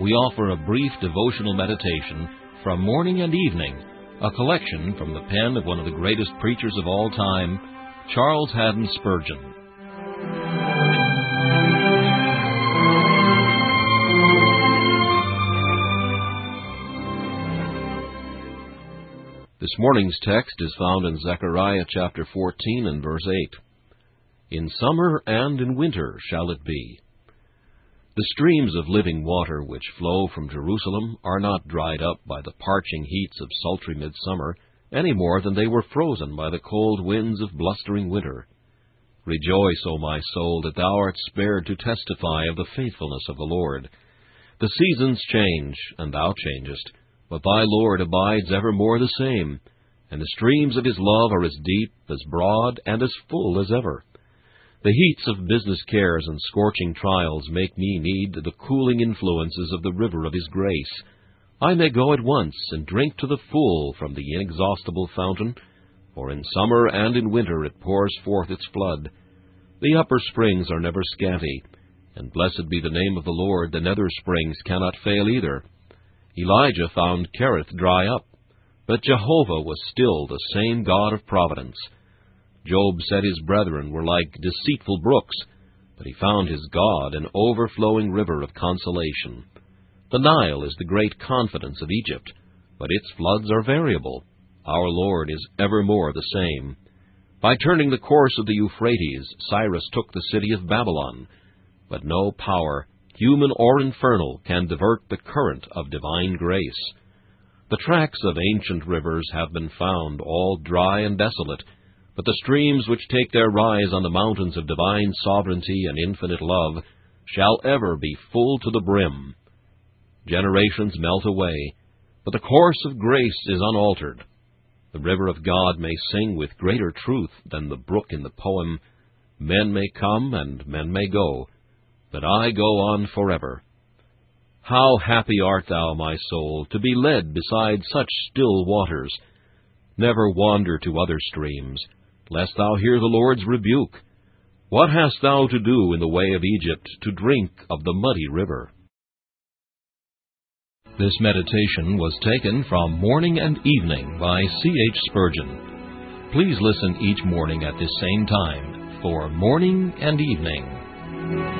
we offer a brief devotional meditation from morning and evening, a collection from the pen of one of the greatest preachers of all time, Charles Haddon Spurgeon. This morning's text is found in Zechariah chapter 14 and verse 8. In summer and in winter shall it be the streams of living water which flow from Jerusalem are not dried up by the parching heats of sultry midsummer, any more than they were frozen by the cold winds of blustering winter. Rejoice, O my soul, that thou art spared to testify of the faithfulness of the Lord. The seasons change, and thou changest, but thy Lord abides evermore the same, and the streams of his love are as deep, as broad, and as full as ever. The heats of business cares and scorching trials make me need the cooling influences of the river of His grace. I may go at once and drink to the full from the inexhaustible fountain, for in summer and in winter it pours forth its flood. The upper springs are never scanty, and blessed be the name of the Lord, the nether springs cannot fail either. Elijah found Cherith dry up, but Jehovah was still the same God of providence. Job said his brethren were like deceitful brooks, but he found his God an overflowing river of consolation. The Nile is the great confidence of Egypt, but its floods are variable. Our Lord is evermore the same. By turning the course of the Euphrates, Cyrus took the city of Babylon, but no power, human or infernal, can divert the current of divine grace. The tracks of ancient rivers have been found, all dry and desolate, but the streams which take their rise on the mountains of divine sovereignty and infinite love shall ever be full to the brim. Generations melt away, but the course of grace is unaltered. The river of God may sing with greater truth than the brook in the poem, Men may come and men may go, but I go on forever. How happy art thou, my soul, to be led beside such still waters! Never wander to other streams lest thou hear the Lord's rebuke. What hast thou to do in the way of Egypt to drink of the muddy river? This meditation was taken from Morning and Evening by C.H. Spurgeon. Please listen each morning at this same time for Morning and Evening.